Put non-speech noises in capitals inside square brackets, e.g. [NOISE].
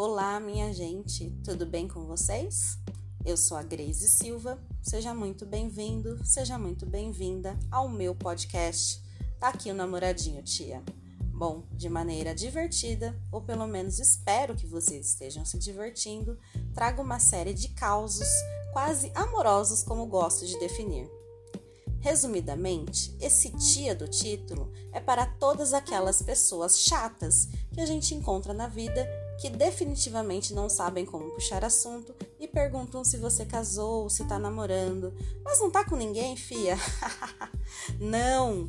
Olá, minha gente, tudo bem com vocês? Eu sou a Grace Silva, seja muito bem-vindo, seja muito bem-vinda ao meu podcast. Tá aqui o namoradinho, tia. Bom, de maneira divertida, ou pelo menos espero que vocês estejam se divertindo, trago uma série de causos quase amorosos, como gosto de definir. Resumidamente, esse tia do título é para todas aquelas pessoas chatas que a gente encontra na vida que definitivamente não sabem como puxar assunto e perguntam se você casou, se tá namorando. Mas não tá com ninguém, fia? [LAUGHS] não!